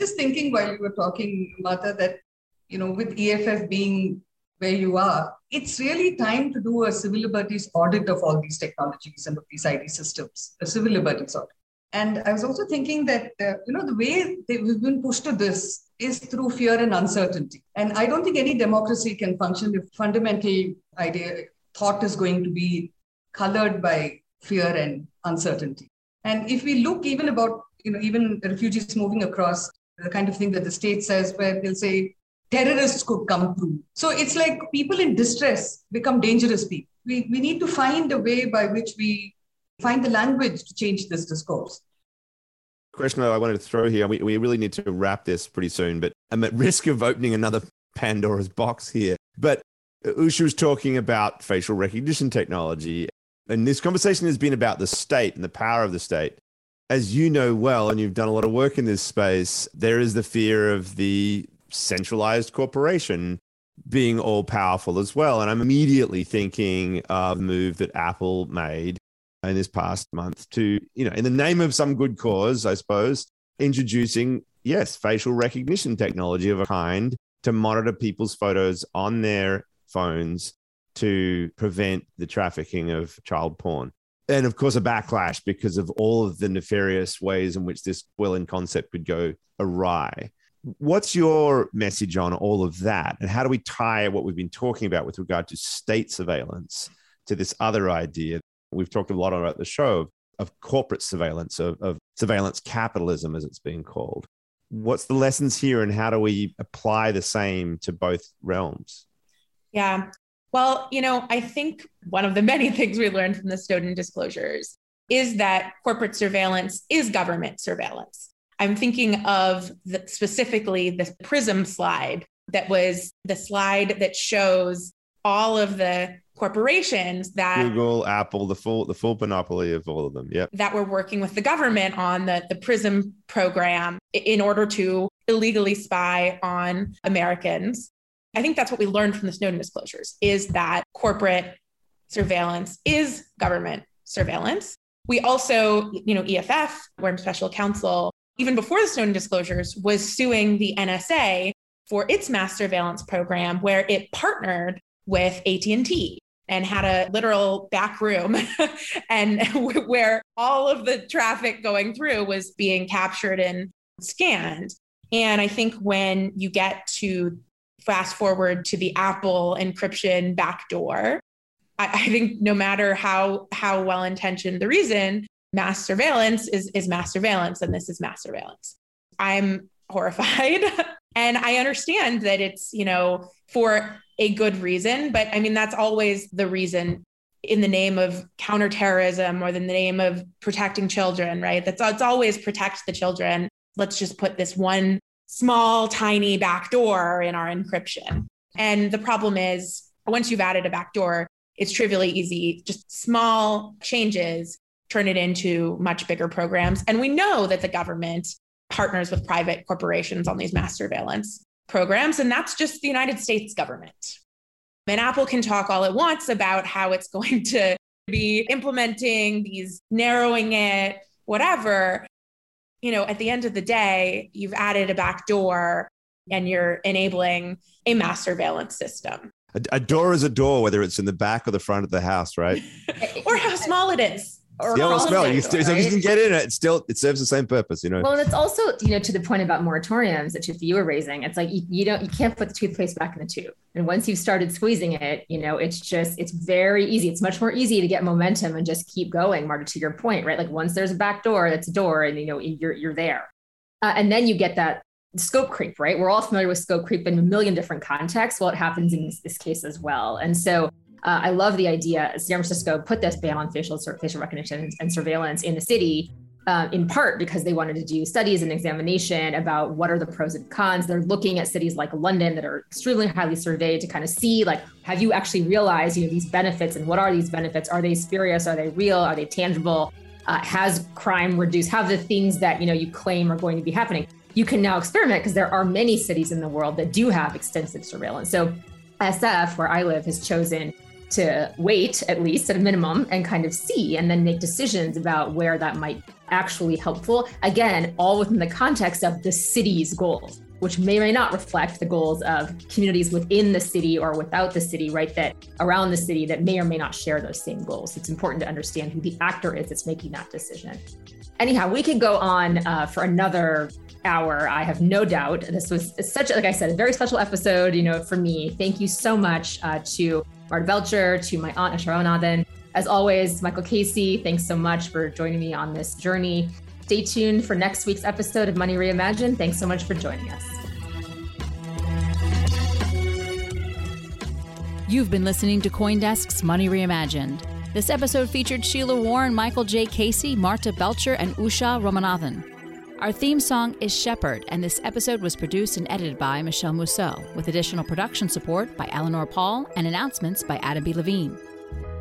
Just thinking while you were talking, Martha, that, you know, with EFF being where you are, it's really time to do a civil liberties audit of all these technologies and of these ID systems, a civil liberties audit. And I was also thinking that, uh, you know, the way we've been pushed to this is through fear and uncertainty. And I don't think any democracy can function if fundamental idea thought is going to be colored by fear and uncertainty. And if we look even about, you know, even refugees moving across, the kind of thing that the state says, where they'll say terrorists could come through. So it's like people in distress become dangerous people. We, we need to find a way by which we find the language to change this discourse. Question that I wanted to throw here, we, we really need to wrap this pretty soon, but I'm at risk of opening another Pandora's box here. But Usha was talking about facial recognition technology, and this conversation has been about the state and the power of the state. As you know well, and you've done a lot of work in this space, there is the fear of the centralized corporation being all powerful as well. And I'm immediately thinking of the move that Apple made in this past month to, you know, in the name of some good cause, I suppose, introducing, yes, facial recognition technology of a kind to monitor people's photos on their phones to prevent the trafficking of child porn. And of course, a backlash because of all of the nefarious ways in which this well in concept could go awry. What's your message on all of that? And how do we tie what we've been talking about with regard to state surveillance to this other idea We've talked a lot about the show of, of corporate surveillance, of, of surveillance capitalism, as it's being called. What's the lessons here, and how do we apply the same to both realms? Yeah. Well, you know, I think one of the many things we learned from the Snowden disclosures is that corporate surveillance is government surveillance. I'm thinking of the, specifically the PRISM slide that was the slide that shows all of the corporations that Google, Apple, the full the full monopoly of all of them. Yep. That were working with the government on the, the PRISM program in order to illegally spy on Americans. I think that's what we learned from the Snowden disclosures is that corporate surveillance is government surveillance. We also, you know, EFF, we're special counsel, even before the Snowden disclosures, was suing the NSA for its mass surveillance program where it partnered with AT&T and had a literal back room and where all of the traffic going through was being captured and scanned. And I think when you get to fast forward to the Apple encryption backdoor, I, I think no matter how how well intentioned the reason, mass surveillance is is mass surveillance, and this is mass surveillance. I'm horrified, and I understand that it's you know for a good reason. But I mean, that's always the reason in the name of counterterrorism or in the name of protecting children, right? That's it's always protect the children. Let's just put this one small, tiny backdoor in our encryption. And the problem is, once you've added a backdoor, it's trivially easy. Just small changes turn it into much bigger programs. And we know that the government partners with private corporations on these mass surveillance programs, and that's just the United States government. And Apple can talk all it wants about how it's going to be implementing these, narrowing it, whatever. you know, at the end of the day, you've added a back door and you're enabling a mass surveillance system. A, a door is a door, whether it's in the back or the front of the house, right? or how small it is. Or well, all smell. You, still, so you can get in it, still it serves the same purpose, you know. Well, and it's also, you know, to the point about moratoriums that you were raising. It's like you, you don't, you can't put the toothpaste back in the tube. And once you've started squeezing it, you know, it's just, it's very easy. It's much more easy to get momentum and just keep going. Marta, to your point, right? Like once there's a back door, that's a door, and you know, you're you're there. Uh, and then you get that scope creep, right? We're all familiar with scope creep in a million different contexts. Well, it happens in this, this case as well. And so uh, I love the idea. San Francisco put this ban on facial facial recognition and surveillance in the city, uh, in part because they wanted to do studies and examination about what are the pros and cons. They're looking at cities like London that are extremely highly surveyed to kind of see like, have you actually realized you know these benefits and what are these benefits? Are they spurious? Are they real? Are they tangible? Uh, has crime reduced? Have the things that you know you claim are going to be happening? You can now experiment because there are many cities in the world that do have extensive surveillance. So SF, where I live, has chosen to wait at least at a minimum and kind of see and then make decisions about where that might actually helpful. Again all within the context of the city's goals which may or may not reflect the goals of communities within the city or without the city right that around the city that may or may not share those same goals. It's important to understand who the actor is that's making that decision. Anyhow we could go on uh, for another hour i have no doubt this was such like i said a very special episode you know for me thank you so much uh, to marta belcher to my aunt Sharonathan. as always michael casey thanks so much for joining me on this journey stay tuned for next week's episode of money reimagined thanks so much for joining us You've been listening to Coindesk's Money Reimagined. This episode featured Sheila Warren, Michael J. Casey, Marta Belcher, and Usha Ramanathan. Our theme song is Shepherd, and this episode was produced and edited by Michele Musso, with additional production support by Eleanor Pahl and announcements by Adam B. Levine.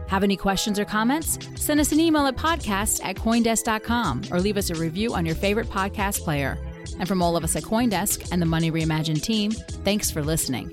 Have any questions or comments? Send us an email at podcast at coindesk.com or leave us a review on your favorite podcast player. And from all of us at Coindesk and the Money Reimagined team, thanks for listening.